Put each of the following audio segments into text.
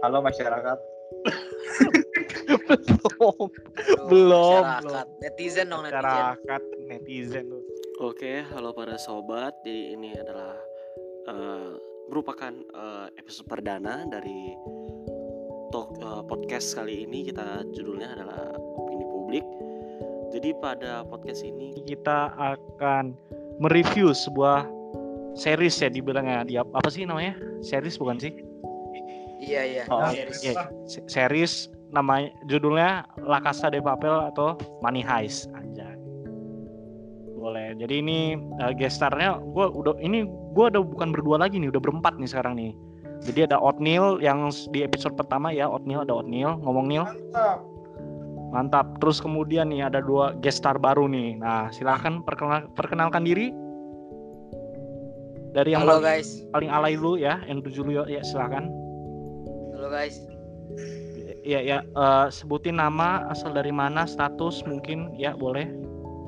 Halo masyarakat. belum Belum, masyarakat netizen dong netizen masyarakat netizen. Oke, halo para sobat. Jadi ini adalah eh, merupakan eh, episode perdana dari talk eh, podcast kali ini. Kita judulnya adalah opini publik. Jadi pada podcast ini kita akan mereview sebuah series ya dibilangnya dia apa sih namanya series bukan sih iya iya. Oh, series. Iya, se- series namanya judulnya La Casa de Papel atau Money Heist. Anjay. Boleh. Jadi ini uh, gestarnya gue udah ini gue udah bukan berdua lagi nih udah berempat nih sekarang nih. Jadi ada Otnil yang di episode pertama ya Otnil ada Otnil ngomong Nil mantap. Terus kemudian nih ada dua gestar baru nih. Nah silahkan perkenal, perkenalkan diri. Dari yang halo paling, guys. paling alay dulu ya Andrew Julio ya silahkan halo guys Ya ya eh, sebutin nama asal dari mana status mungkin ya boleh.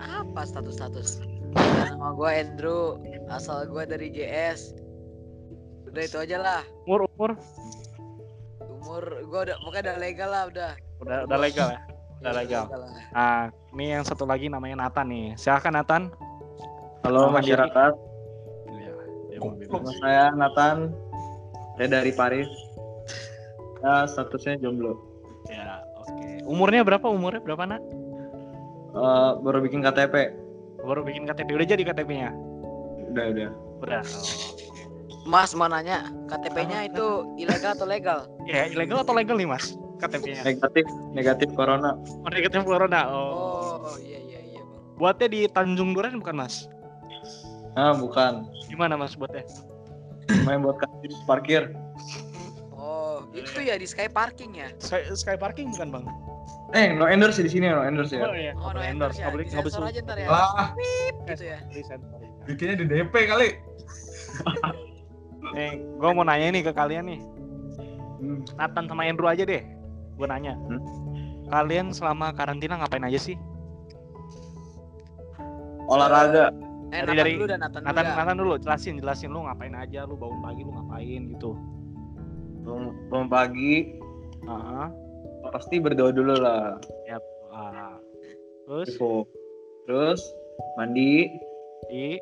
apa status status nama gue Andrew asal gue dari GS udah itu aja lah Umur umur umur gue udah pokoknya udah legal lah udah udah udah legal ya. Udah legal. lah. Nah ini yang satu lagi namanya Nathan nih. Silahkan Nathan. Halo Nama diri. masyarakat. Iya, dia mau bebas. Nama saya Nathan. Saya dari Paris. Ya, statusnya jomblo. Ya oke. Umurnya berapa? Umurnya berapa nak? Eh, baru bikin KTP. Baru bikin KTP udah jadi KTP-nya. Udah, udah. Udah. mas mau nanya KTP-nya itu ilegal atau legal Ya ilegal atau legal nih mas? KTP-nya. Negatif, negatif corona. Oh, negatif corona. Oh. oh iya iya iya bang Buatnya di Tanjung Duren bukan mas? Ah, bukan. Gimana mas buatnya? Main buat parkir. Oh itu ya di Sky Parking ya Sky, Sky Parking bukan bang? Eh, no endorse di sini, no endorse ya. iya. oh no endorse ya boleh- nggak boleh aja ntar ya Lah, gitu ya bikinnya di DP kali. Nih, gue mau nanya nih ke kalian nih. Hmm. Nathan sama Andrew aja deh. Gue nanya. Hmm. Kalian selama karantina ngapain aja sih? Olahraga. eh Dari- Nathan dari- dulu dan Nathan, Nathan, dulu. Nathan dulu, jelasin, jelasin lu ngapain aja, lu bangun pagi lu ngapain gitu. Bangun pagi, Ah, pasti berdoa dulu lah. ah. Terus Info. Terus mandi, di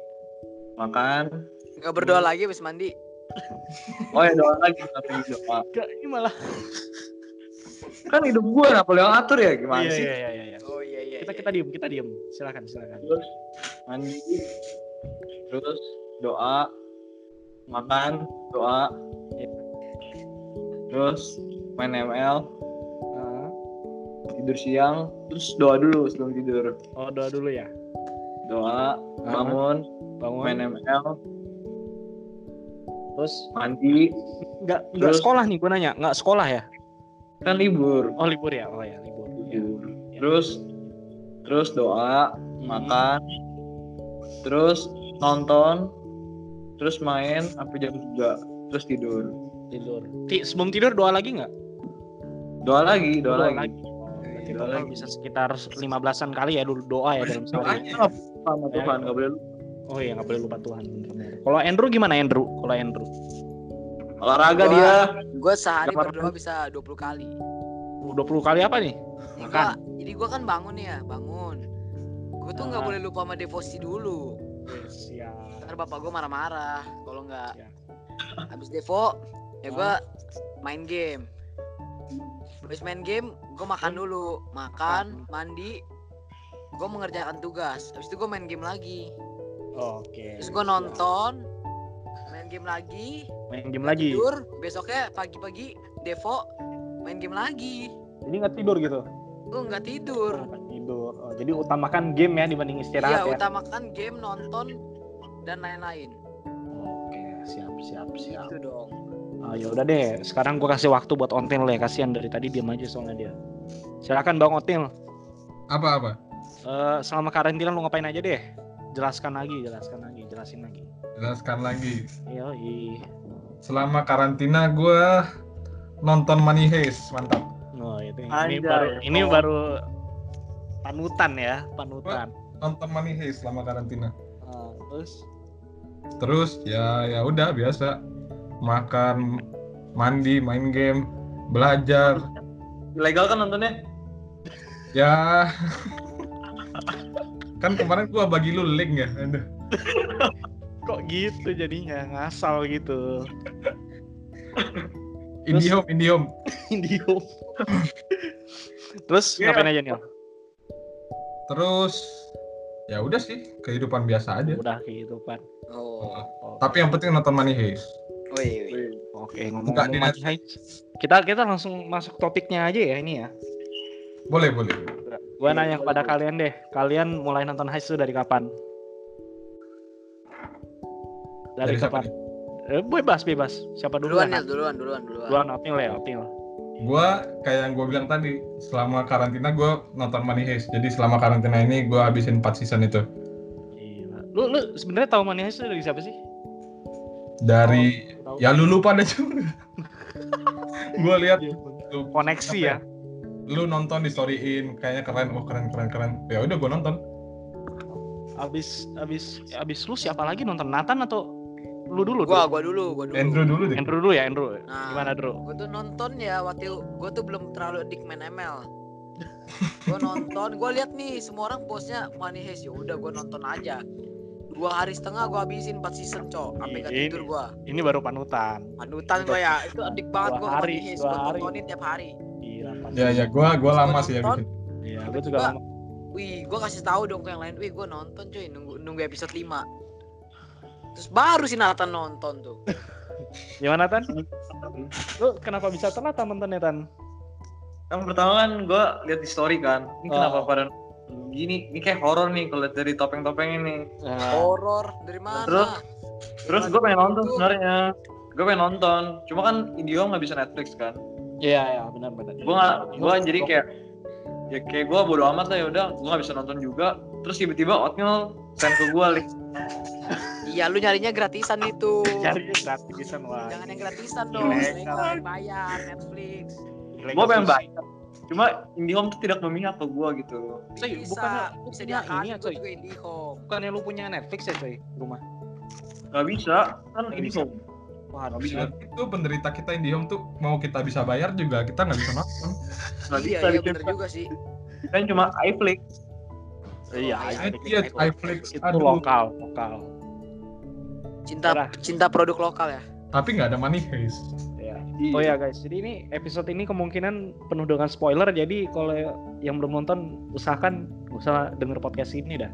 makan. nggak berdoa lagi habis mandi Oh ya doa lagi tapi doa. Gak, ini malah. Kan hidup gue kenapa lu yang atur ya gimana Iya, sih? iya, iya, iya. oh iya iya Kita iya. kita diem, kita diem. Silakan, silakan. Terus mandi, terus doa, makan, doa, Iya. Terus main ML, tidur siang, terus doa dulu sebelum tidur. Oh, doa dulu ya. Doa, bangun, Bangun. main ML, Terus mandi, nggak nggak sekolah nih, gue nanya. Nggak sekolah ya? kan libur. Oh libur ya? Oh ya libur. Ya. Libur. Terus terus doa, Hmm. makan, terus nonton, terus main sampai jam 3, terus tidur. Tidur. Ti- sebelum tidur doa lagi nggak? Doa lagi, doa, lagi. Oh, berarti Doa lagi. bisa sekitar 15-an kali ya dulu doa ya dalam sehari. Doanya sama Tuhan, nggak boleh lupa. Oh iya nggak boleh lupa Tuhan. Kalau Andrew gimana Andrew? Kalau Andrew? olahraga Gua- dia. gue sehari Dapat- berdoa bisa 20 kali 20 kali apa nih? Ini Makan. gua- jadi gue kan bangun nih ya bangun gue tuh nggak Ah. boleh lupa sama devosi dulu Siap. ntar bapak gue marah-marah kalau nggak Ya. habis devo ya gue main game habis main game gue makan dulu makan mandi gue mengerjakan tugas habis itu gue main game lagi Oke. terus gue nonton main game lagi Main game lagi. tidur besoknya pagi-pagi devo main game lagi Jadi nggak tidur gitu? gue nggak tidur Nggak tidur. Oh, jadi utamakan game ya dibanding iya istirahat ya. utamakan game nonton dan lain-lain Oke, siap siap siap. itu dong Ah, ya udah deh, sekarang gua kasih waktu buat Ontil ya. Kasihan dari tadi diam aja soalnya dia. Silakan Bang Ontil. Apa apa? Eh, selama karantina lu ngapain aja deh? Jelaskan lagi, jelaskan lagi, jelasin lagi. Jelaskan lagi. Iya, Selama karantina gue nonton Money Heist, mantap. Oh, itu ini Anjay. baru ini Oh. baru panutan ya, panutan. Nonton Money Heist selama karantina. Ah, terus Terus ya ya udah biasa makan, mandi, main game, belajar Ilegal kan nontonnya? ya kan kemarin gua bagi lu link ya Aduh. Kok gitu jadinya ngasal gitu. Indihome Indihome Indium. Terus Iya. ngapain aja nih? terus ya udah sih kehidupan biasa aja Udah kehidupan. Oh. Oh, tapi yang penting nonton Money Heist Wih, wih. Oke, ngomong-ngomong. Kita kita langsung masuk topiknya aja ya ini ya. boleh boleh Gua nanya kepada kalian deh, kalian mulai nonton Heist itu dari kapan? Dari, kapan? Eh, bebas bebas. Siapa dulu? Duluan ya, duluan, duluan, duluan. Duluan Opil ya, Opil. gua kayak yang gue bilang tadi selama karantina gua nonton Money Heist jadi selama karantina ini gua habisin 4 season itu Gila. Lu lu sebenarnya tahu Money Heist itu dari siapa sih? Dari Tahu. ya lu lupa deh juga gua lihat Iya, lu Koneksi apa ya. lu nonton di storyin kayaknya keren oh keren keren keren ya udah gua nonton Abis abis abis lu siapa lagi nonton Nathan atau lu dulu? Gua, Dru? gua dulu, gua dulu. Andrew dulu deh Andrew dulu ya, Andrew. Nah. Gimana, Drew? Gue tuh nonton ya waktu gue tuh belum terlalu adik main ML. gue nonton, gue lihat nih semua orang postnya Money Heist ya udah gue nonton aja. Dua hari setengah gue habisin 4 season cok, sampai gak tidur gue. Ini baru panutan. Panutan gue ya, itu adik banget gue hari, gue hari. tontonin tiap hari. Pas. ya ya gua gua Terus lama gua sih ya bikin Iya, gue juga gua- lama. Wih, gue kasih tahu dong ke yang lain, wih gue nonton cuy, nunggu nunggu episode 5 Terus baru si Nathan nonton tuh. Gimana Tan? Lu kenapa bisa telat nontonnya Tan? Yang pertama kan gue lihat di story kan. Ini kenapa Oh. pada gini? Ini kayak horor nih kalau dari topeng-topeng ini. Nah, Horor dari mana? Terus? Terus Gimana gue pengen nonton sebenarnya. Gue pengen nonton. Cuma kan Indihome nggak bisa Netflix kan. Iya, iya, benar benar. Gue nggak, gue jadi kayak ya kayak gue bodo amat lah ya udah gue nggak bisa nonton juga terus tiba-tiba Otnil send ke gue link Iya, lu nyarinya gratisan itu. cari gratisan wah. Jangan yang gratisan dong, bayar Netflix. gue pengen bayar cuma Indihome tuh tidak memihak ke gue gitu Coy, Bisa, bukannya lu bisa punya diakali ini ya, gua IndiHome. Bukannya lu punya Netflix ya coy rumah? nggak bisa kan Indihome Wah, bisa. Ya, itu penderita kita Indihome tuh mau kita bisa bayar juga kita nggak bisa nonton nggak Iya, bisa iya bener juga sih. kan cuma iFlix Iya, Oh, iya. iya iFlix itu lokal, lokal. Cinta cinta produk lokal ya. tapi nggak ada Money Heist Iya. Iya. Oh ya guys, jadi ini episode ini kemungkinan penuh dengan spoiler. Jadi kalau yang belum nonton, usahakan usah denger podcast ini dah.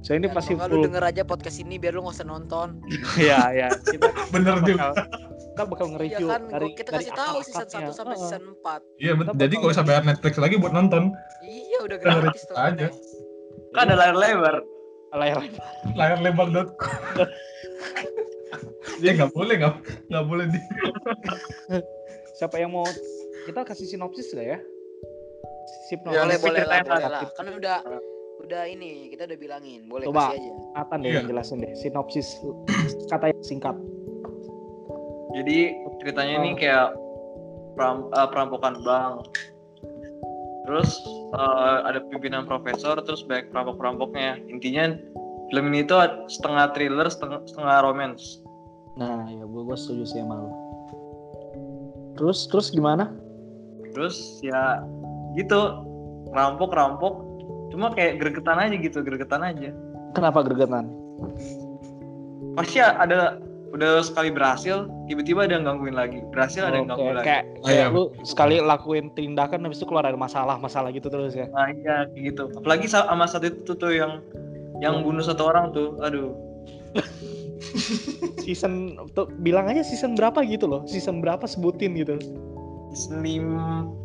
So ini Ya, pasti kalau nggak lu full. denger aja podcast ini biar lu nggak usah nonton. Iya, iya. Kita bener juga bakal, kita bakal Iya nge-review kan, dari kita dari kasih tahu season. 1 sampai season 4. iya bet- Kita jadi nggak usah bayar Netflix lagi buat nonton Iya, udah gratis tuh. aja. kan ada layar lebar layar layar lebar.com ya nggak boleh nggak nggak boleh di siapa yang mau kita kasih sinopsis gak ya Sip Ya, boleh, boleh lah, boleh lah. lah. Kan udah udah ini, kita udah bilangin. Boleh Coba. kasih aja. Nathan deh Iya. yang jelasin deh sinopsis kata yang singkat jadi ceritanya ini kayak peram- eh, perampokan bank terus eh, ada pimpinan profesor terus banyak perampok-perampoknya intinya film ini tuh setengah thriller setengah, setengah romance nah ya gue gue setuju sih sama lu. Terus terus gimana? Terus ya gitu. Rampok rampok. Cuma kayak gregetan aja gitu gregetan aja. Kenapa gregetan? Pasti ada udah sekali berhasil tiba-tiba ada yang gangguin lagi. Berhasil ada yang gangguin lagi kayak, Oh, kayak iya. lu sekali lakuin tindakan habis itu keluar ada masalah masalah gitu terus ya? Nah iya kayak gitu. Apalagi sa- sama satu itu tuh yang yang bunuh satu orang tuh. Aduh season tuh bilang aja season berapa gitu loh. Season berapa sebutin gitu. Season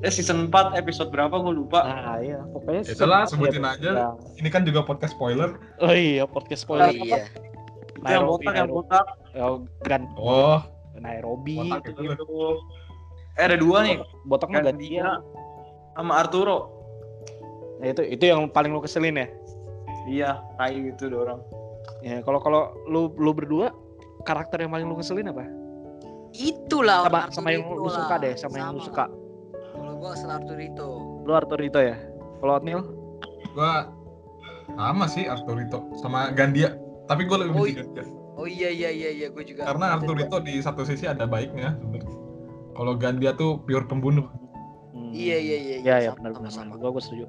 eh season 4 episode berapa? Gue lupa. Nah iya. Pokoknya Ya berapa sebutin ya, aja. ya. ini kan juga podcast spoiler. Oh iya podcast spoiler. Oh, iya. itu yang Nairobi botak yang Nairobi botak. Oh, Gan oh. Nairobi. Botak itu gitu. Eh ada dua nih. Botak mah ganti Gantia sama Arturo. Nah, itu itu yang paling lu keselin ya? Iya kayak gitu dua orang. Ya kalau kalau lu lu berdua karakter yang paling lu keselin apa Itulah sama sama yang lu lah. suka deh sama, yang lu Sama. suka Kalau gua kesel Arturito. lu Arturito ya kalau Otnil gua sama sih Arturito sama Gandia tapi gue lebih Oh, benci Gandia Oh iya iya iya iya gua juga. karena Arturito di satu sisi ada baiknya sebenarnya Kalau Gandia tuh pure pembunuh. Hmm. Iya iya iya. Iya ya sama- benar benar. Gue gue setuju.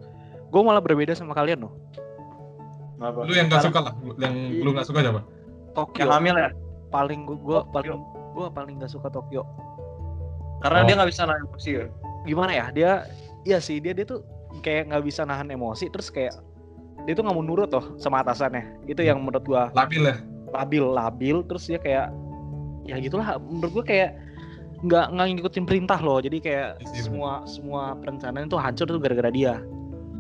Gue malah berbeda sama kalian loh. Kenapa? Lu yang gak suka lah, yang lu gak suka siapa? Tokyo Yang hamil ya? Paling gue gue Tokyo. paling gue paling gak suka Tokyo. Karena Oh. dia nggak bisa nahan emosi ya. Gimana ya dia iya sih dia dia tuh kayak nggak bisa nahan emosi terus kayak dia tuh nggak mau nurut loh sama atasannya. Itu yang menurut gua Labil ya? labil labil terus dia kayak ya gitulah menurut gua kayak nggak nggak ngikutin perintah loh jadi kayak Iya sih, semua semua perencanaan itu hancur tuh gara-gara dia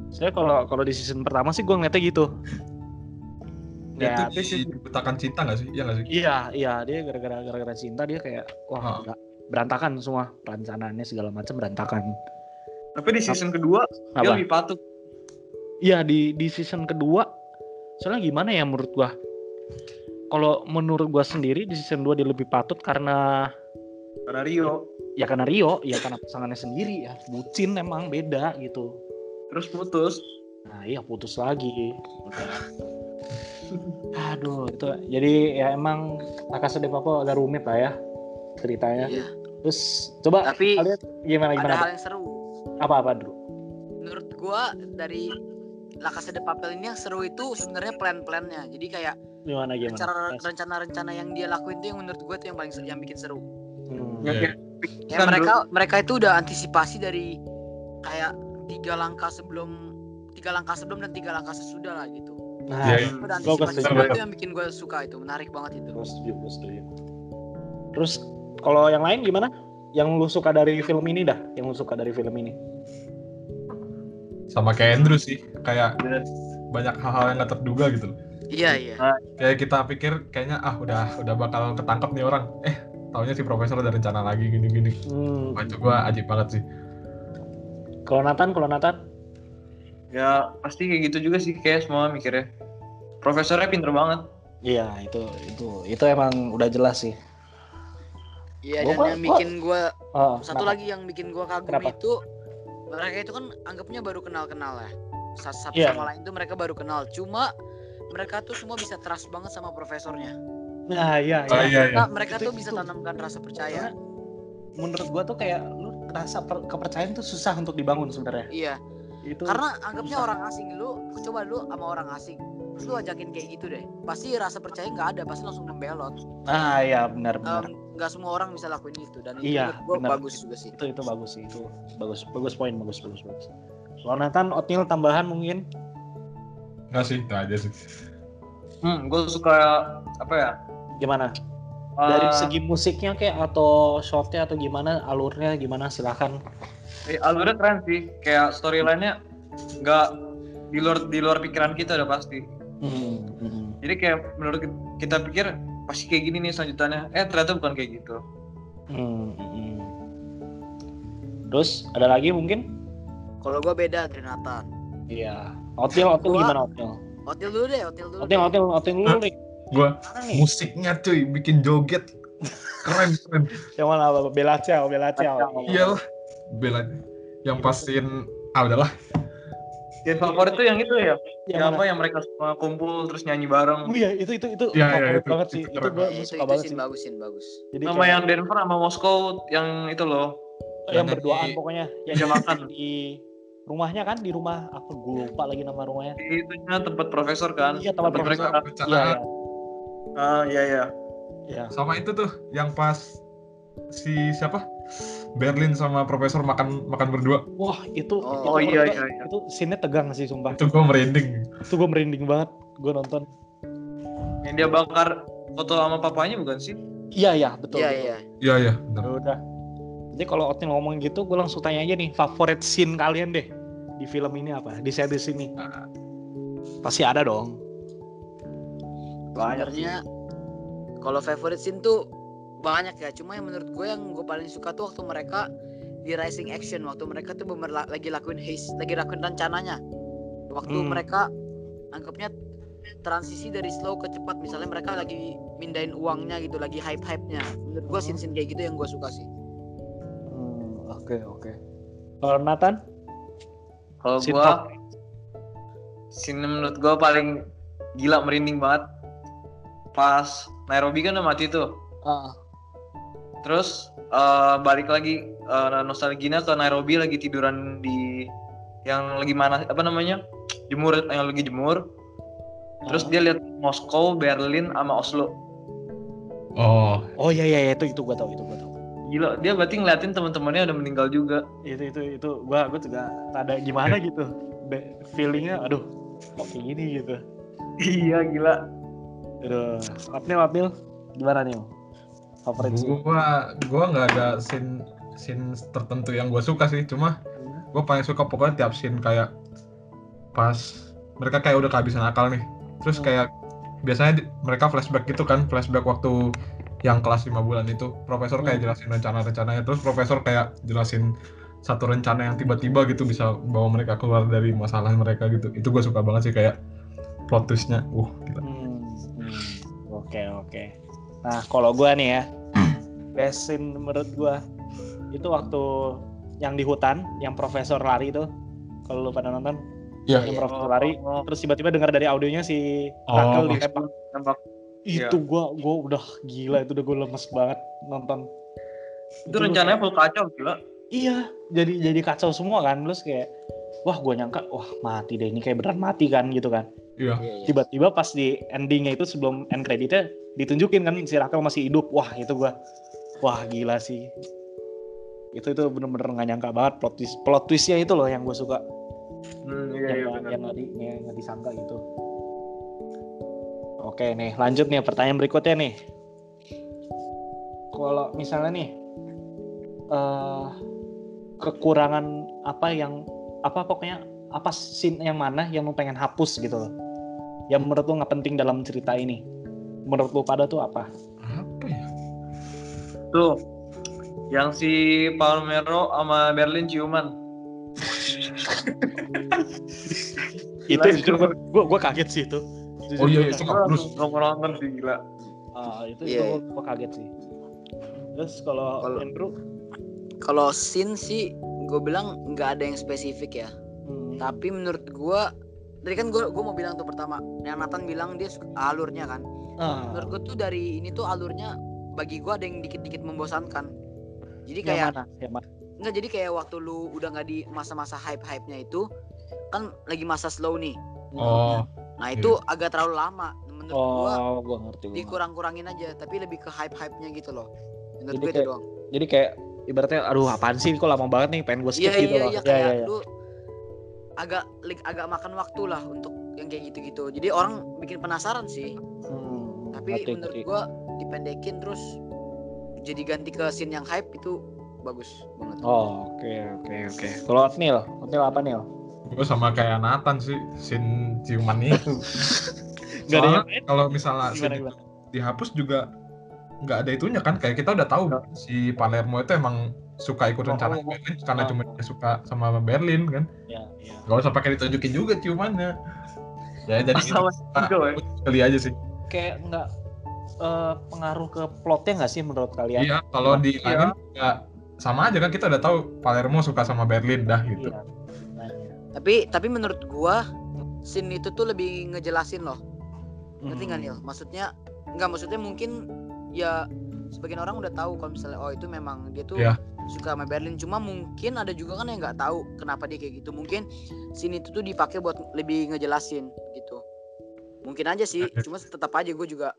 saya kalau kalau di season pertama sih gua ngeliatnya gitu Dia ya tuh dibutakan cinta gak sih? Iya gak sih? iya iya dia gara-gara gara-gara cinta dia kayak wah Ah. nggak- berantakan semua perencanaannya segala macam berantakan Tapi di season kedua dia apa lebih patuh. iya di di season kedua soalnya gimana ya menurut gua kalau menurut gua sendiri di season 2 dia lebih patut karena Karena Rio ya karena Rio ya karena pasangannya sendiri ya bucin emang beda gitu terus putus. nah iya putus lagi aduh itu jadi ya emang Takasa de Papel agak rumit lah ya ceritanya Iya. terus coba Tapi kalian gimana Ada gimana hal yang seru. apa apa dulu Menurut gua dari La Casa de Papel ini yang seru itu sebenarnya plan-plannya. Jadi kayak gimana gimana rencana rencana-rencana yang dia lakuin tuh yang menurut gua tuh yang paling seru, yang bikin seru. Hmm. Yang Iya. Ya Kan mereka mereka itu udah antisipasi dari kayak tiga langkah sebelum tiga langkah sebelum dan tiga langkah sesudah lah gitu. Nah Iya, iya. Itu udah Gua antisipasi setuju. semua itu yang bikin gue suka itu menarik banget itu. gue setuju gue setuju terus kalau yang lain gimana yang lu suka dari film ini dah yang lu suka dari film ini Sama kayak Andrew sih, kayak banyak hal-hal yang gak terduga gitu loh. Iya iya. Kayak kita pikir kayaknya ah udah udah bakal ketangkep nih orang. Eh, taunya si profesor ada rencana lagi gini-gini. hmm. Wah, itu gua ajib banget sih. kalau Nathan kalau Nathan ya pasti kayak gitu juga sih kayak semua mikirnya. Profesornya pinter banget. iya itu itu itu emang udah jelas sih Iya dan gua- yang bikin gue oh, satu kenapa? lagi yang bikin gue kagum Kenapa? itu mereka itu kan anggapnya baru kenal-kenal ya. Satu, satu Iya. sama lain itu mereka baru kenal. Cuma mereka tuh semua bisa trust banget sama profesornya. nah iya Oh iya iya iya. Nah, mereka Itu- tuh bisa itu. tanamkan rasa percaya. menurut gua tuh kayak lu rasa per- kepercayaan tuh susah untuk dibangun sebenarnya Iya. Itu Karena anggapnya orang asing lu coba lu sama orang asing. Terus lu ajakin kayak gitu deh. Pasti rasa percaya nggak ada, pasti langsung membelot. ah iya benar benar Nggak semua orang bisa lakuin itu dan itu Iya, benar. bagus juga sih. itu itu bagus sih itu bagus bagus poin bagus bagus bagus kalau Nathan Otnil tambahan mungkin Enggak sih, itu aja sih. Hmm, gue suka apa ya? gimana dari eh, segi musiknya kayak atau shotnya atau gimana alurnya gimana silahkan eh, alurnya keren sih. Kayak storyline-nya nggak di luar di luar pikiran kita udah pasti. Hmm, hmm. Jadi kayak menurut kita pikir pasti kayak gini nih selanjutannya. Eh ternyata bukan kayak gitu. Hmm, hmm. terus ada lagi mungkin Kalau gua beda dari Nathan. iya Otil Otil Gua- gimana Otil Hotel dulu deh, hotel dulu. Otil deh. Otil Otil dulu mana nih musiknya cuy bikin joget. Keren keren. yang mana apa Bella Ciao Bella Ciao Iyalah. Bela yang pasin ah udahlah. Yang favorit tuh yang itu ya. yang Yang apa yang mereka semua kumpul terus nyanyi bareng. Oh iya itu itu itu Iya, iya, favorit itu- banget itu sih itu. Iya, itu suka itu banget sih sih bagus jadi Sama kayak yang Denver sama Moskow yang itu loh. yang Yang berduaan di- pokoknya yang makan. di rumahnya kan di rumah aku gue lupa lagi nama rumahnya Itu tempat profesor kan. Iya, tempat Tempat profesor. mereka. iya Perencanaan. Ah iya iya. iya Sama itu tuh yang pas si siapa? Berlin sama profesor makan makan berdua. wah itu Oh, itu oh iya, iya, iya. itu scene-nya tegang sih sumpah Itu gua merinding. itu gue merinding banget gue nonton Yang dia bakar foto sama papanya bukan sih? iya iya betul Iya betul. iya. Iya iya, benar. Ya udah jadi kalau Otin ngomong gitu gue langsung tanya aja nih favorit scene kalian deh di film ini apa di series ini pasti ada dong Sebenarnya kalau favorite scene tuh banyak ya. Cuma yang menurut gue yang gue paling suka tuh waktu mereka di Rising Action waktu mereka tuh bener la- lagi lakuin haste, lagi lakuin rencananya. Waktu Hmm. mereka anggapnya transisi dari slow ke cepat misalnya mereka lagi mindahin uangnya gitu lagi hype hype nya menurut gue scene scene kayak gitu yang gue suka sih Hmm, oke oke kalau Nathan Kalau gua scene menurut gua paling gila merinding banget. Pas Nairobi kan udah mati tuh. ah terus eh, balik lagi eh, nostalgia ke Nairobi lagi tiduran di yang lagi mana apa namanya jemur yang lagi jemur terus dia lihat Moskow Berlin sama Oslo Oh, Oh iya iya iya, itu itu gua tahu itu gua tahu. gila dia berarti ngeliatin teman-temannya udah meninggal juga Itu itu itu gua gua juga ada gimana gitu. Feelingnya aduh kok kayak gini gitu. iya gila Aduh, Apnil Apnil gimana nih? Favorit gua gua nggak ada scene scene tertentu yang gua suka sih, cuma gue paling suka pokoknya tiap scene kayak pas mereka kayak udah kehabisan akal nih terus Hmm. kayak biasanya di- mereka flashback gitu kan flashback waktu yang kelas 5 bulan itu profesor kayak Hmm. jelasin rencana-rencananya terus profesor kayak jelasin satu rencana yang tiba-tiba gitu bisa bawa mereka keluar dari masalah mereka gitu itu gue suka banget sih kayak plot twistnya uh gila. Hmm, hmm. Oke oke. Nah kalau gua nih ya, best scene menurut gua itu waktu yang di hutan, yang profesor lari itu. Kalau lu pada nonton, Iya. yang profesor lari, terus tiba-tiba dengar dari audionya si Oh, ditembak. tembak Iya. Itu gua gua udah gila itu udah gua lemes banget nonton. itu rencananya full kacau gila Iya, jadi jadi kacau semua kan. Terus kayak wah gua nyangka wah mati deh ini kayak beneran mati kan gitu kan. iya Iya, iya. tiba-tiba pas di endingnya itu sebelum end creditnya ditunjukin kan si Rakel masih hidup wah itu gua wah gila sih. Itu itu bener-bener nggak nyangka banget plot twist plot twistnya itu loh yang gue suka. Hmm, iya iya yang benar yang nggak di, yang nggak disangka gitu. Oke nih lanjut nih pertanyaan berikutnya nih. Kalau misalnya nih eh kekurangan apa yang apa pokoknya apa scene yang mana yang lu pengen hapus gitu loh. Yang menurut lu nggak penting dalam cerita ini? Menurut lu pada tuh apa tuh yang si Palmero sama Berlin ciuman. Itu itu gue gue kaget sih itu. Oh iya, itu terus nonton sih gila. Ah, itu Iya, itu iya. gue kaget sih. Terus kalau Kalau- Andrew? Kalau scene sih gue bilang nggak ada yang spesifik ya. hmm, Tapi menurut gue tadi kan gue gue mau bilang tuh pertama yang Nathan bilang dia suka alurnya kan. ah, Menurut gue tuh dari ini tuh alurnya bagi gue ada yang dikit-dikit membosankan. Jadi yang kayak mana yang mana Enggak jadi kayak waktu lu udah nggak di masa-masa hype-hype-nya itu kan lagi masa slow nih. oh Nah itu agak terlalu lama. Menurut gua oh gue ngerti gua ngerti. dikurang-kurangin aja, tapi lebih ke hype-hype-nya gitu loh. Menurut Jadi gue itu kayak- doang. jadi kayak ibaratnya aduh apaan sih kok lama banget nih pengen gue skip Iya gitu iya loh iya Iya, kayak iya, iya. lu agak agak makan waktu lah untuk yang kayak gitu-gitu. Jadi orang bikin penasaran sih. Hmm, Tapi ngerti, menurut ngerti. Dipendekin terus jadi ganti ke scene yang hype itu bagus banget. oh oke oke oke. Kalau Nil Nil apa Nil gue sama kayak Nathan sih scene ciuman itu Nggak ada yang Soalnya kalau misalnya gimana scene gimana? itu dihapus juga nggak ada itunya kan. Kayak kita udah tahu si Palermo itu emang suka ikut Oh, rencana oh, oh. Berlin karena Ah. cuma dia suka sama Berlin kan. Ya ya nggak usah pakai ditunjukin juga ciumannya. Ya jadi sama juga ya kali aja sih. Kayak nggak eh, pengaruh ke plotnya nggak sih menurut kalian iya kalau di Iya. lain ya sama aja kan kita udah tahu Palermo suka sama Berlin dah gitu Iya. Nah, iya. Tapi tapi menurut gua scene itu tuh lebih ngejelasin loh. Ngerti nggak Hmm. Nil? Maksudnya nggak maksudnya mungkin ya sebagian orang udah tahu kalau misalnya oh itu memang dia tuh Iya. suka sama Berlin cuma mungkin ada juga kan yang nggak tahu kenapa dia kayak gitu mungkin scene itu tuh dipakai buat lebih ngejelasin gitu mungkin aja sih Iya. cuma tetap aja gue juga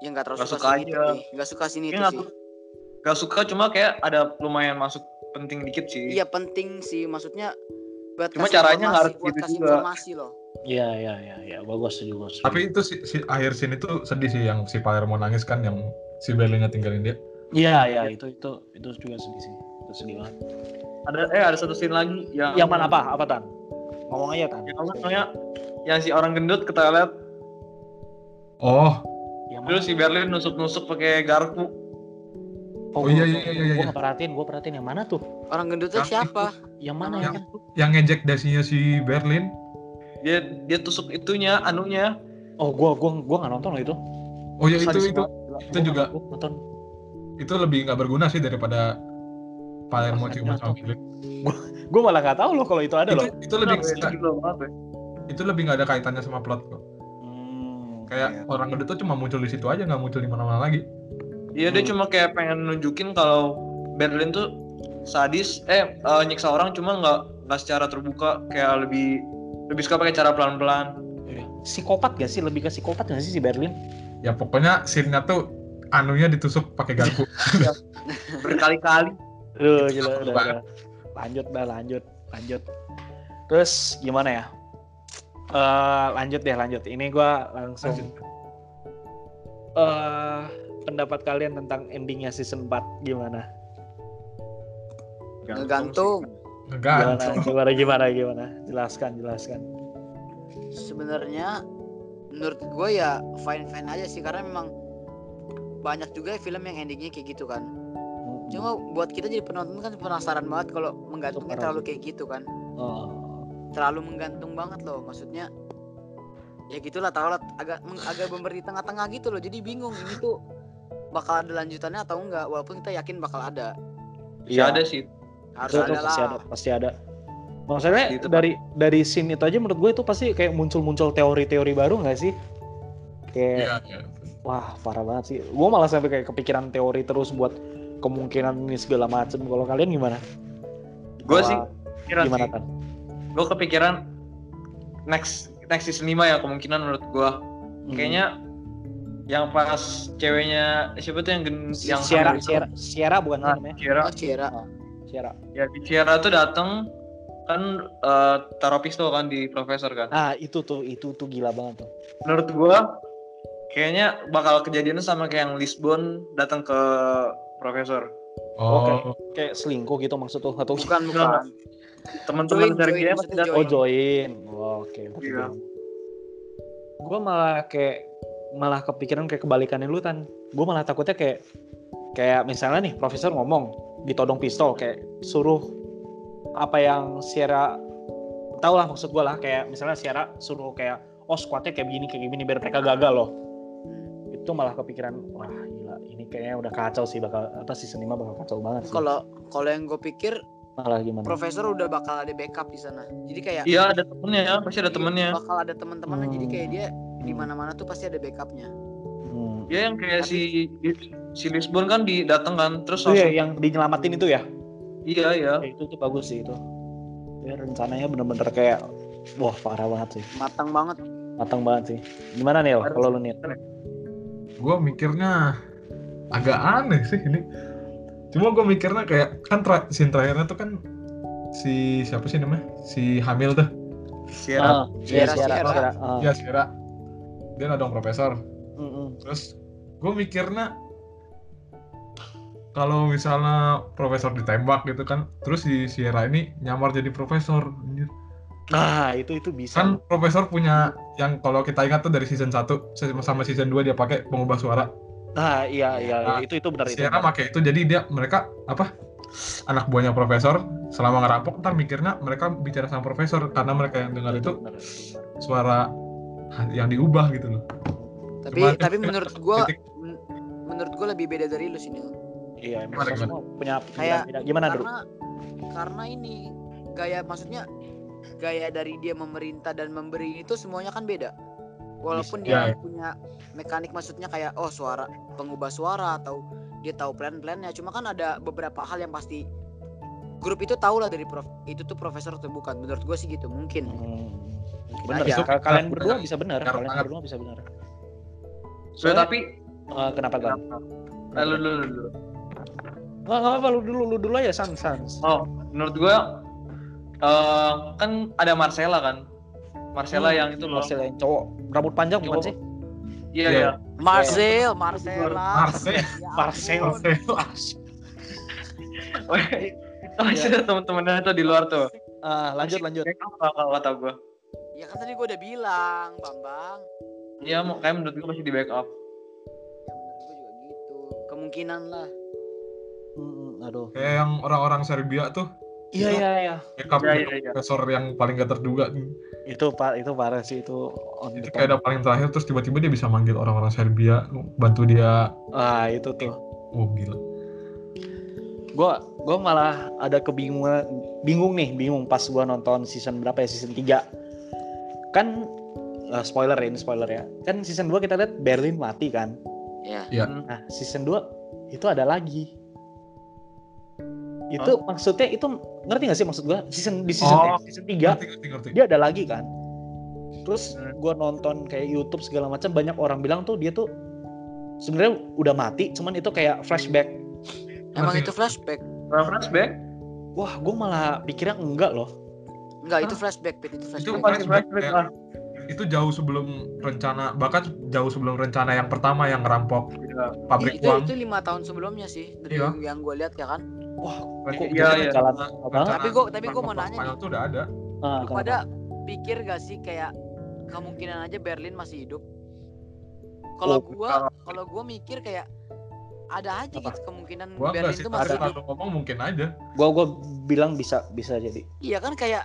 yang nggak terlalu Nggak suka, suka aja. sih nggak suka scene Dia itu nggak sih suka. Gak suka cuma kayak ada lumayan masuk penting dikit sih iya penting sih maksudnya buat Cuma kasih caranya informasi, harus buat gitu kasih juga. informasi loh Iya iya iya iya bagus setuju bagus. tapi itu si, si akhir scene itu sedih sih yang si Palermo nangis kan yang si Berlinnya tinggalin dia Iya iya itu itu itu juga sedih sih. Itu sedih banget. ada eh ada satu scene lagi yang Yang mana apa? Apa tan? Ngomong aja tan. yang yang si orang gendut ke toilet oh Terus si Berlin nusuk-nusuk pakai garpu Oh, iya, iya, iya, iya, Gue iya. nggak perhatiin, gue perhatiin yang mana tuh? orang gendutnya siapa Yang mana Yang- yang? yang ngejek dasinya si Berlin dia dia tusuk itunya anunya Oh gua gua gua nggak nonton loh itu. oh ya itu itu banget. itu juga- Gua nonton. itu lebih nggak berguna sih daripada Palermo ciuman sama. Berlin Gue malah nggak tahu loh kalau itu ada itu loh. itu lebih Kenapa ya? banget ya. itu lebih nggak ada kaitannya sama plot kok kayak oke. orang gendut tuh cuma muncul di situ aja nggak muncul di mana-mana lagi Iya dia Hmm. cuma kayak pengen nunjukin kalau Berlin tuh sadis, eh eh, nyiksa orang cuma nggak nggak secara terbuka, kayak lebih lebih suka pakai cara pelan-pelan. Psikopat gak sih? Lebih ke psikopat gak sih si Berlin? Ya pokoknya scene-nya tuh anunya ditusuk pakai garpu. Berkali-kali. Gila, udah, banget. udah. Lanjut, dah lanjut, lanjut. Terus gimana ya? Eh lanjut deh, lanjut. Ini gua langsung Lanjut. eh pendapat kalian tentang endingnya season 4 gimana? Ngegantung. Enggak. Gimana, gimana, gimana? Jelaskan, jelaskan. Sebenarnya menurut gue ya fine fine aja sih karena memang banyak juga film yang endingnya kayak gitu kan. Cuma buat kita jadi penonton kan penasaran banget kalau menggantungnya terlalu kayak gitu kan. Oh. Terlalu menggantung banget loh. Maksudnya ya gitulah tau lah agak meng- agak memberi tengah-tengah gitu loh. Jadi bingung ini tuh bakal ada lanjutannya atau enggak walaupun kita yakin bakal ada. Iya ada sih. Harus Itu, itu ada pasti lah. ada, pasti ada. Maksudnya Gitu, dari dari scene itu aja menurut gue itu pasti kayak muncul-muncul teori-teori baru nggak sih? Kayak Iya, iya. wah parah banget sih. Gue malah sampai kayak kepikiran teori terus buat kemungkinan ini segala macem. Kalau kalian gimana? Gue sih gimana sih. kan? Gue kepikiran next next season 5 ya kemungkinan menurut gue. Hmm. Kayaknya yang pas ceweknya siapa tuh yang gen, yang Sierra? Sierra, Sierra bukan Nah, namanya? Sierra. Oh, Cira. Sierra. Ya di Sierra tuh dateng kan eh, taruh pistol kan di profesor kan. Ah itu tuh, itu tuh gila banget tuh. Menurut gua kayaknya bakal kejadiannya sama kayak yang Lisbon datang ke profesor. Oh, Kayak selingkuh gitu maksud tuh atau Bukan bukan. Teman-teman Join, Sergei join, pasti maksudnya datang. Oh join. Oh, Oke. oke. Iya. Gue malah kayak malah kepikiran kayak kebalikannya lu tan. Gue malah takutnya kayak kayak misalnya nih profesor ngomong ditodong pistol kayak suruh apa yang Sierra tau lah maksud gue lah kayak misalnya Sierra suruh kayak oh squadnya kayak begini kayak gini biar mereka gagal loh itu malah kepikiran wah gila ini kayaknya udah kacau sih bakal apa season 5 bakal kacau banget sih Kalau kalau yang gue pikir malah gimana profesor udah bakal ada backup di sana. Jadi kayak Iya ada temennya, pasti ada temennya. bakal ada teman-temannya jadi Hmm. kayak dia di mana-mana tuh pasti ada backupnya. Hmm. Ya yang kayak si si Lisbon kan didateng kan terus itu ya langsung yang dinyelamatin itu ya iya iya. Ya, itu tuh bagus sih itu ya rencananya bener-bener kayak wah parah banget sih Matang banget. matang banget sih gimana Harus- kalau lu Nil gue mikirnya agak aneh sih ini. Cuma gue mikirnya kayak kan tra scene terakhirnya tuh kan si siapa sih namanya? Si Hamil tuh. Sierra. Ah, Sierra, Sierra, Sierra. Sierra. Ah. Ya Sierra. Dia nadong profesor. Mm-mm. Terus gue mikirnya kalau misalnya profesor ditembak gitu kan, terus si Sierra ini nyamar jadi profesor. anjir. nah itu itu bisa Kan profesor punya yang kalau kita ingat tuh dari season 1 sama season 2 dia pakai pengubah suara. Nah iya iya Nah, itu itu benar itu Sierra pakai itu jadi dia mereka apa anak buahnya profesor selama ngerampok ntar mikirnya mereka bicara sama profesor karena mereka yang dengar itu benar, itu benar. suara yang diubah gitu loh. Tapi Cuma tapi menurut gua titik- men- menurut gua lebih beda dari lu sini. iya emang semua punya Kayak- beda gimana dulu Karena karena ini gaya maksudnya gaya dari dia memerintah dan memberi itu semuanya kan beda. Walaupun dia ya. punya mekanik maksudnya kayak oh suara pengubah suara atau dia tahu plan-plannya cuma kan ada beberapa hal yang pasti grup itu tahu lah dari prof itu tuh profesor atau bukan menurut gue sih gitu mungkin Hmm, Mungkin bener aja. ya Ka- kalian berdua bisa benar kalian banget. berdua bisa benar So, tapi eh, kenapa kan Eh, lu dulu lu dulu. nggak nggak apa lu dulu lu dulu aja sans sans Oh, menurut gua eh kan ada Marcella kan. Marcella Hmm, yang itu loh. Yang cowok rambut panjang bukan Cowok. sih Iya Iya. iya. Marcel Marcella Marcel. Ya Marcel. Marcel. Itu masih ada teman-temannya tuh di luar tuh. Ah, lanjut lanjut Apa kalau kata gua? ya kan tadi gue udah bilang Bambang Iya, mau kayak menurut gua masih di backup. ya menurut gue juga gitu kemungkinan lah Hmm, aduh Kayak yang orang-orang Serbia tuh iya iya iya Iya, iya, iya. profesor yang paling gak terduga. itu pak itu parah sih itu on Itu kayak ada paling terakhir terus tiba-tiba dia bisa manggil orang-orang Serbia bantu dia. ah itu tuh Oh gila. gua gua malah ada kebingungan bingung nih bingung pas gua nonton season berapa ya season 3 kan eh, spoiler ya ini spoiler ya kan season 2 kita lihat Berlin mati kan ya Iya. Hmm. nah season 2 itu ada lagi itu maksudnya itu ngerti gak sih maksud gua season di season Oh. eh, season 3 Ngerti, ngerti, ngerti. dia ada lagi kan terus Hmm. gua nonton kayak YouTube segala macam banyak orang bilang tuh dia tuh sebenarnya udah mati cuman itu kayak flashback Emang Masih- itu flashback? Nah, flashback wah gua malah pikirnya enggak loh Enggak, itu flashback, Pit. Itu Itu flashback. paling flashback, flashback ya. lah itu jauh sebelum rencana bahkan jauh sebelum rencana yang pertama yang ngerampok Iya. pabrik itu uang itu lima tahun sebelumnya sih dari Iya. yang gue lihat ya kan. Wah kok iya, iya. jalan banget Tapi gua- tapi gua mau nanya nih. tuh udah ada Ah, Lu pada pikir gak sih kayak kemungkinan aja Berlin masih hidup? Kalau Oh, gua kalau gua mikir kayak ada aja Apa? gitu kemungkinan gua Berlin sih tapi masih kalau hidup. ngomong mungkin aja gua gua bilang bisa bisa jadi Iya kan kayak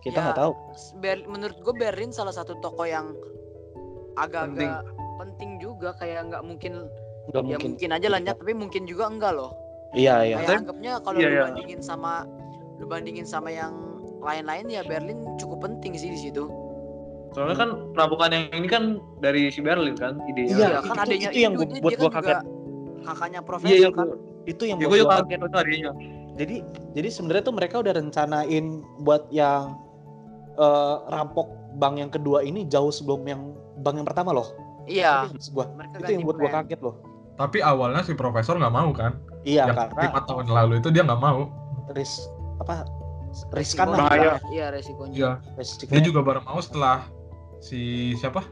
kita Ya, nggak tahu Ber- menurut gue Berlin salah satu toko yang agak-agak penting. juga kayak nggak mungkin ya mungkin mungkin aja lanjut tapi mungkin juga enggak loh iya iya. Kayak Tapi- anggapnya kalau iya, lu iya. bandingin sama lu bandingin sama yang lain-lain ya Berlin cukup penting sih di situ. Soalnya kan perampokan yang ini kan dari si Berlin kan idenya. Iya, Iya, kan itu- adanya itu yang dia- buat gua kan kaget. kakaknya profesor iya iya kan. gua- itu yang ya buat gua kaget. itu harinya jadi jadi sebenarnya tuh mereka udah rencanain buat yang eh, rampok bank yang kedua ini jauh sebelum yang bank yang pertama loh. Iya. Gua? itu yang buat gua kaget loh. Tapi awalnya si profesor nggak mau kan iya yang karena lima tahun lalu itu dia nggak mau. Ris apa? Riskan lah. Bahaya. iya resikonya. Iya. Resikonya. dia juga baru mau setelah si siapa?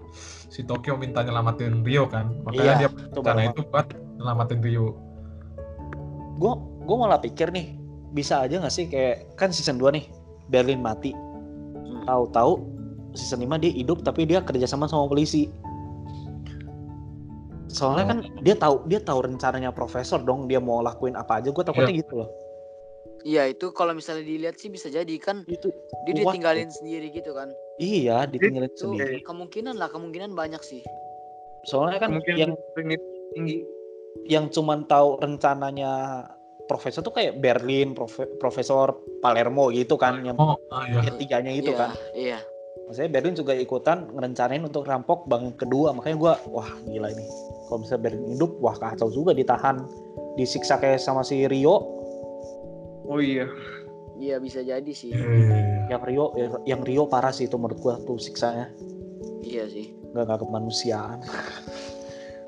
Si Tokyo minta nyelamatin Rio kan. Makanya Iya, dia rencana baru itu buat nyelamatin Rio. Gue gue malah pikir nih bisa aja nggak sih kayak kan season 2 nih Berlin mati. Hmm. tahu-tahu season 5 dia hidup tapi dia kerjasama sama polisi soalnya kan dia tahu dia tahu rencananya profesor dong dia mau lakuin apa aja. Gue takutnya gitu loh. Iya itu kalau misalnya dilihat sih bisa jadi kan itu dia What? ditinggalin sendiri gitu kan. Iya ditinggalin itu sendiri. kemungkinan lah kemungkinan banyak sih. Soalnya kan mungkin yang tinggi. yang cuman tahu rencananya profesor tuh kayak Berlin profe- profesor Palermo gitu kan yang oh ah, iya. ketiganya itu iya, kan. iya. Maksudnya Berlin juga ikutan ngerencanain untuk rampok bank kedua. Makanya gua wah gila ini. Kalau misalnya Berlin hidup, wah kacau juga ditahan. Disiksa kayak sama si Rio. oh iya iya bisa jadi sih iya. Yang Rio, yang Rio parah sih itu menurut gua tuh siksanya. iya sih Nggak, nggak kemanusiaan.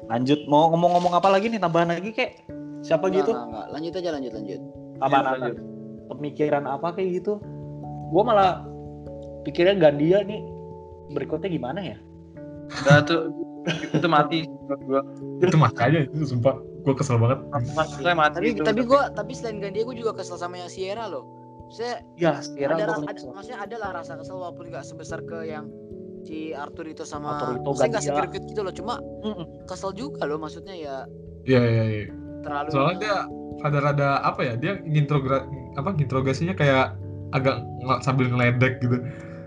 Lanjut, mau ngomong-ngomong apa lagi nih? Tambahan lagi kayak siapa Enggak, gitu? enggak, enggak. lanjut aja lanjut lanjut Apa apa? lanjut. Pemikiran apa kayak gitu? Gua malah pikirnya Gandia nih berikutnya gimana ya? udah tuh itu mati. Gua itu makanya itu sumpah. Gue kesel banget. Maksudnya mati tapi itu. tapi gua tapi selain Gandia gua juga kesel sama yang Sierra loh. Saya Ya, Sierra ada ada- maksudnya ada lah rasa kesel walaupun nggak sebesar ke yang si Arthur itu sama Arthur itu, saya nggak segerget gitu loh. Cuma Mm-mm. kesel juga loh maksudnya ya iya iya iya. terlalu soalnya dia rada-rada apa ya dia ngintrogra apa nginterogasinya kayak agak sambil ngeledek gitu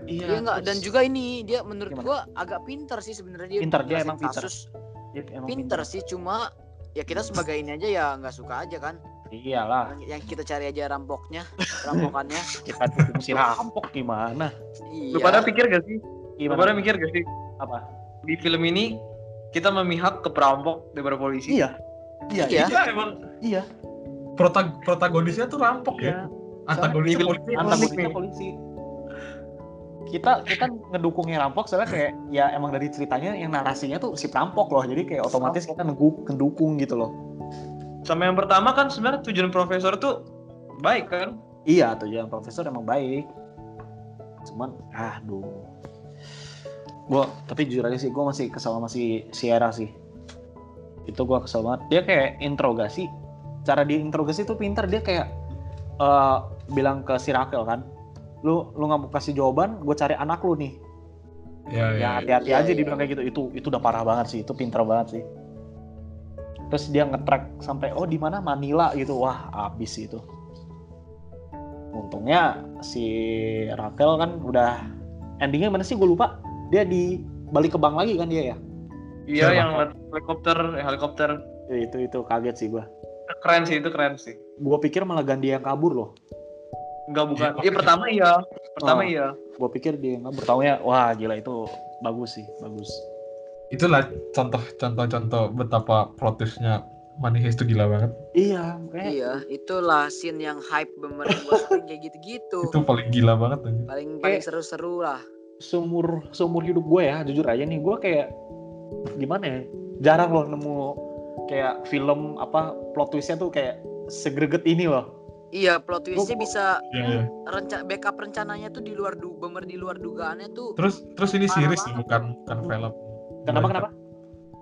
Iya enggak dan terus- juga ini dia menurut Gimana? gua agak pintar sih sebenarnya dia Pintar, dia emang pintar. kasus. Dia emang Pintar sih cuma ya kita sebagai ini aja ya nggak suka aja kan Iyalah, yang, yang kita cari aja rampoknya rampokannya kita dukung si rampok gimana? iya lu pada pikir gak sih lu pada Gimana? mikir gak sih Apa? di film ini kita memihak ke perampok daripada polisi Iya. Iya, Iya. Iya, emang iya. protag- protagonisnya tuh rampok ya Iya. antagonisnya Soalnya polisi Antagonisnya polisi. Kita kita ngedukungnya rampok soalnya kayak ya emang dari ceritanya yang narasinya tuh si perampok loh. Jadi kayak otomatis kita ngedukung gitu loh. sama yang pertama kan sebenarnya tujuan profesor tuh baik kan Iya, tujuan profesor emang baik. Cuman aduh. Gua tapi jujur aja sih gua masih kesel sama si Sierra sih. Itu gua kesel banget. Dia kayak interogasi. Cara dia interogasi tuh pintar dia kayak eh, bilang ke si Rakel kan. Lu lu nggak mau kasih jawaban, gue cari anak lu nih. ya ya Ya hati-hati Iya, aja iya. dibilang kayak gitu. Itu itu udah parah banget sih. Itu pintar banget sih. Terus dia nge-track sampai oh di mana Manila gitu. Wah, abis itu. Untungnya si Rakel kan udah endingnya mana sih gue lupa. Dia di balik ke bank lagi kan dia ya. iya yang helikopter eh, helikopter Ya, itu itu kaget sih gue. keren sih itu keren sih Gue pikir malah Gandhi yang kabur loh. Enggak bukan Iya, iya pertama iya pertama Oh. iya Gue pikir dia yang kabur. Taunya wah gila itu bagus sih, bagus. itulah contoh contoh contoh betapa plot twistnya Money Heist itu gila banget. Iya, makanya Iya, itulah scene yang hype bener kayak gitu-gitu. Itu paling gila banget anjir. Paling paling seru-seru lah. seumur seumur hidup gue ya jujur aja nih gue kayak gimana ya jarang loh nemu kayak film apa plot twistnya tuh kayak segreget ini loh Iya, plot twistnya bisa Iya, iya. renca backup rencananya tuh di luar du bener di luar dugaannya tuh. Terus terus ini series banget. bukan bukan film. kenapa kenapa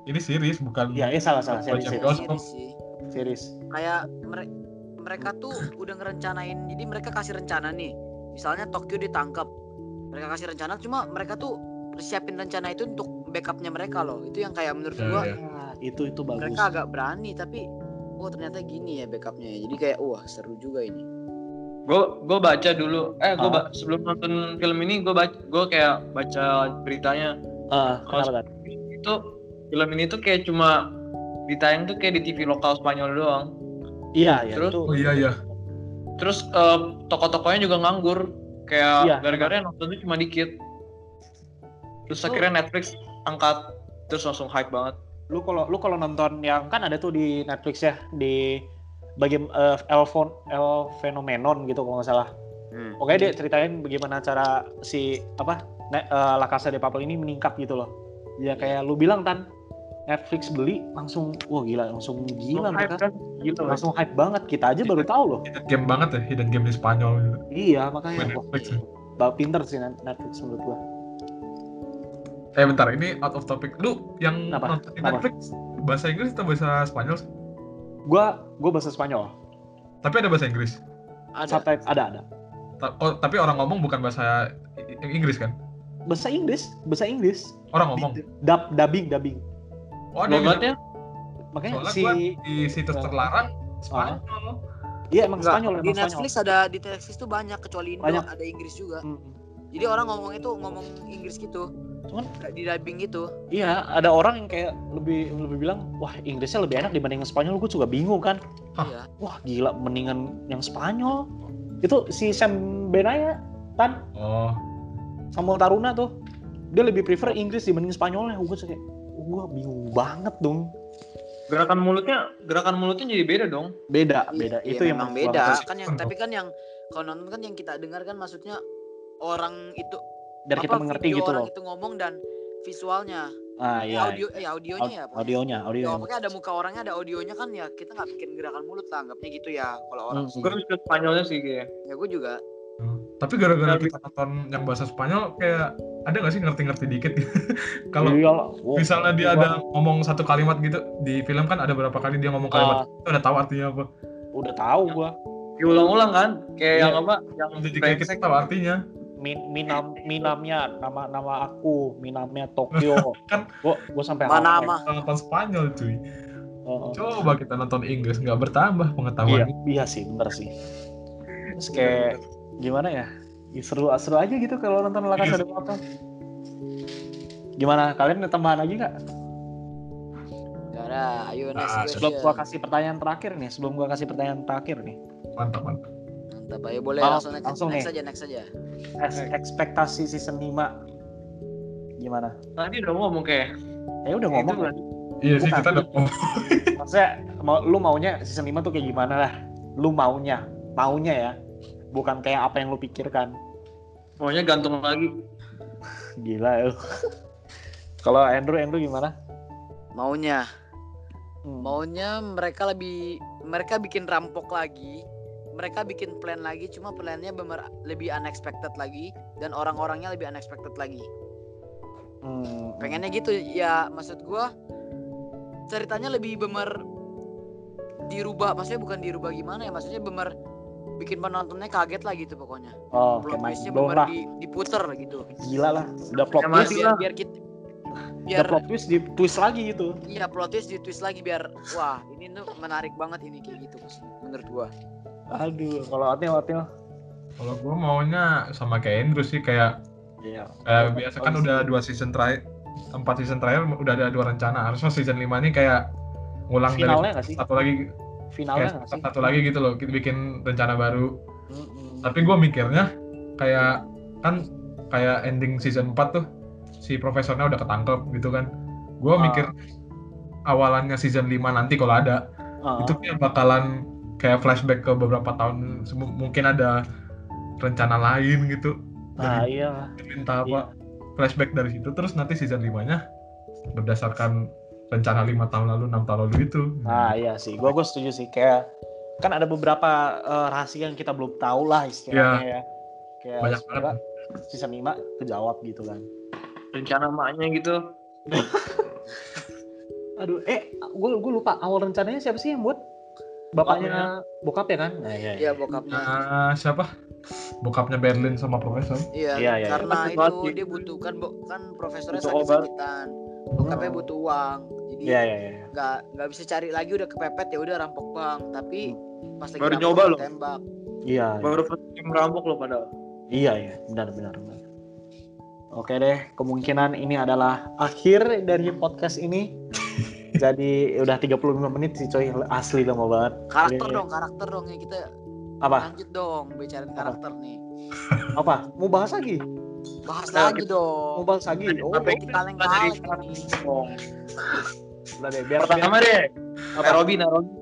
Ini series bukan ya eh salah salah Baca series series, series sih. series. Kayak mere- mereka tuh udah ngerencanain. Jadi mereka kasih rencana nih. Misalnya Tokyo ditangkap. Mereka kasih rencana cuma mereka tuh siapin rencana itu untuk backupnya mereka loh. Itu yang kayak menurut Iya, gua iya. Ah, itu itu bagus mereka agak berani tapi oh ternyata gini ya backupnya ya. Jadi kayak wah seru juga ini. gue gue baca dulu eh gue Ah. sebelum nonton film ini gue baca gue kayak baca beritanya Ah, kenapa kan itu film ini tuh kayak cuma ditayang tuh kayak di TV lokal Spanyol doang iya ya Terus? itu Oh iya iya. terus eh, toko-tokonya juga nganggur kayak Iya. gara-gara yang nonton tuh cuma dikit terus Itu- akhirnya Netflix angkat terus langsung hype banget lu kalau lu kalau nonton yang kan ada tuh di Netflix ya di bagian eh, El, Phon- El Phenomenon gitu kalau nggak salah Hmm. Pokoknya dia ceritain bagaimana cara si apa ne, eh, La Casa de Papel ini meningkat gitu loh. Ya kayak lu bilang tan Netflix beli langsung wah gila langsung gila Langsung hype mereka kan gitu langsung hype banget kita aja baru tahu loh. Hidden game banget ya, hidden game di Spanyol gitu. Iya makanya wah, ya. bah, pinter sih Net- Netflix menurut gua. Eh bentar, ini out of topic. Lu yang Kenapa? nonton di Kenapa? Netflix bahasa Inggris atau bahasa Spanyol? Gua gua bahasa Spanyol. Tapi ada bahasa Inggris. Ada. Subtitle ada ada. Ta- oh, tapi orang ngomong bukan bahasa Inggris kan? Bahasa Inggris, bahasa Inggris. Orang ngomong. Dub dubbing dubbing. Oh, ada logatnya Makanya Soalnya si gua di situs Ah. terlarang Spanyol. iya emang Enggak, Spanyol di emang Spanyol. Netflix ada di Netflix tuh banyak kecuali Indo Banyak. ada Inggris juga. Hmm. Jadi orang ngomong itu ngomong Inggris gitu. Cuman- Kayak di dubbing gitu. Iya, ada orang yang kayak lebih lebih bilang, wah Inggrisnya lebih enak dibanding Spanyol. Gue juga bingung kan. Hah? Iya. Wah gila, mendingan yang Spanyol. Itu si Sam Benaya kan Oh, sama Taruna tuh, dia lebih prefer Inggris dibanding Spanyolnya. Gue kayak, gue bingung banget dong. gerakan mulutnya gerakan mulutnya jadi beda dong Beda, Iya, beda. iya, itu yang memang gua beda. Kan yang tapi kan yang kalau nonton kan yang kita dengar kan maksudnya orang itu Biar kita mengerti video gitu orang loh. itu ngomong dan visualnya. Ah iya. audio eh audionya ya. pokoknya. Audionya, Ya, audionya. pokoknya ada muka orangnya, ada audionya kan ya kita nggak bikin gerakan mulut lah, anggapnya gitu ya. Kalau orang Hmm. gue bisa Spanyolnya sih kayak ya gue juga. Hmm. Tapi gara-gara kita nonton yang bahasa Spanyol kayak ada nggak sih ngerti-ngerti dikit gitu? Kalau Iyalah. Wah, misalnya dia ada ngomong satu kalimat gitu di film kan ada berapa kali dia ngomong kalimat Ah. itu udah tahu artinya apa. udah tahu gua. diulang-ulang kan kayak Iya. yang apa yang Jadi kayak kita tahu artinya. Min, minam minamnya nama nama aku minamnya Tokyo Kan- gua gua sampai Mana hafal. mah? Kita nonton Spanyol cuy. Heeh. Coba kita nonton Inggris nggak bertambah iya pengetahuan. iya sih bener sih terus kayak gimana ya Ya, seru seru aja gitu kalau nonton La Casa de Papel gimana kalian ada tambahan lagi nggak Gak ada, ayo next Ah, sebelum gua kasih pertanyaan terakhir nih sebelum gua kasih pertanyaan terakhir nih Mantap mantap. Mantap, ayo boleh Oh, langsung next, langsung next nih. aja, next aja. Es- ekspektasi season 5 gimana? Tadi udah ngomong kayak ya udah ngomong. Itu kan. Iya sih Bukan. kita udah oh, maksudnya mau lu maunya season 5 tuh kayak gimana lah? Lu maunya. Maunya ya. Bukan kayak apa yang lu pikirkan. Maunya gantung lagi. Gila ya kalau Andrew Andrew gimana? Maunya, Hmm. maunya mereka lebih, mereka bikin rampok lagi. Mereka bikin plan lagi, cuma plannya bener lebih unexpected lagi dan orang-orangnya lebih unexpected lagi. Hmm. Pengennya gitu ya, maksud gua ceritanya lebih bemer dirubah, maksudnya bukan dirubah gimana ya, maksudnya bemer bikin penontonnya kaget lah gitu pokoknya. oh Plot twistnya bener lah di, diputer gitu. gila lah udah plot Ya, twist biar, biar kita udah biar plot twist di twist lagi gitu iya plot twist di twist lagi biar wah ini tuh menarik banget ini kayak gitu menurut gua. Aduh kalau Atil Atil kalau gue maunya sama kayak Andrew sih kayak iya. eh, biasa kan udah dua season terakhir empat season terakhir udah ada dua rencana. Harusnya season 5 ini kayak ngulang finalnya dari sih? satu lagi finalnya kayak sih? satu lagi gitu loh kita bikin rencana baru. Mm-mm. tapi gue mikirnya kayak kan kayak ending season 4 tuh si profesornya udah ketangkep gitu kan. Gue Ah. mikir awalannya season 5 nanti kalau ada Ah, itu kayak bakalan kayak flashback ke beberapa tahun mungkin ada rencana lain gitu. Nah dari iya. minta apa flashback dari situ. Terus nanti season 5 nya berdasarkan rencana lima tahun lalu enam tahun lalu itu. Nah iya sih. Gue gue setuju sih. Kayak kan ada beberapa eh, rahasia yang kita belum tahu lah istilahnya ya. Kayak banyak banget. season 5 kejawab gitu kan. Rencana maknya gitu. Aduh eh gue gue lupa. Awal rencananya siapa sih yang buat bapaknya bokap ya kan nah iya Iya bokapnya. Nah, siapa bokapnya Berlin sama profesor Iya, Iya, iya, karena iya. itu dia butuhkan kan profesornya sakit-sakitan. Bokapnya butuh uang. Jadi iya iya iya nggak nggak bisa cari lagi udah kepepet ya udah rampok bank. Tapi pas lagi Baru rampok, nyoba loh. tembak. iya iya. baru time merampok lo padahal Iya ya, benar benar benar. Oke deh, kemungkinan ini adalah akhir dari podcast ini. Jadi udah 35 menit sih coy, asli lama banget. Karakter Jadi, dong, karakter dong ya kita Apa? lanjut dong bicarain karakter nih. Apa? Mau bahas lagi? Bahas Nah, lagi kita- dong. Mau bahas lagi? Oh, Sampai kita dari ini. dong. udah deh, biar pertama biar- deh apa Robin nah, Robin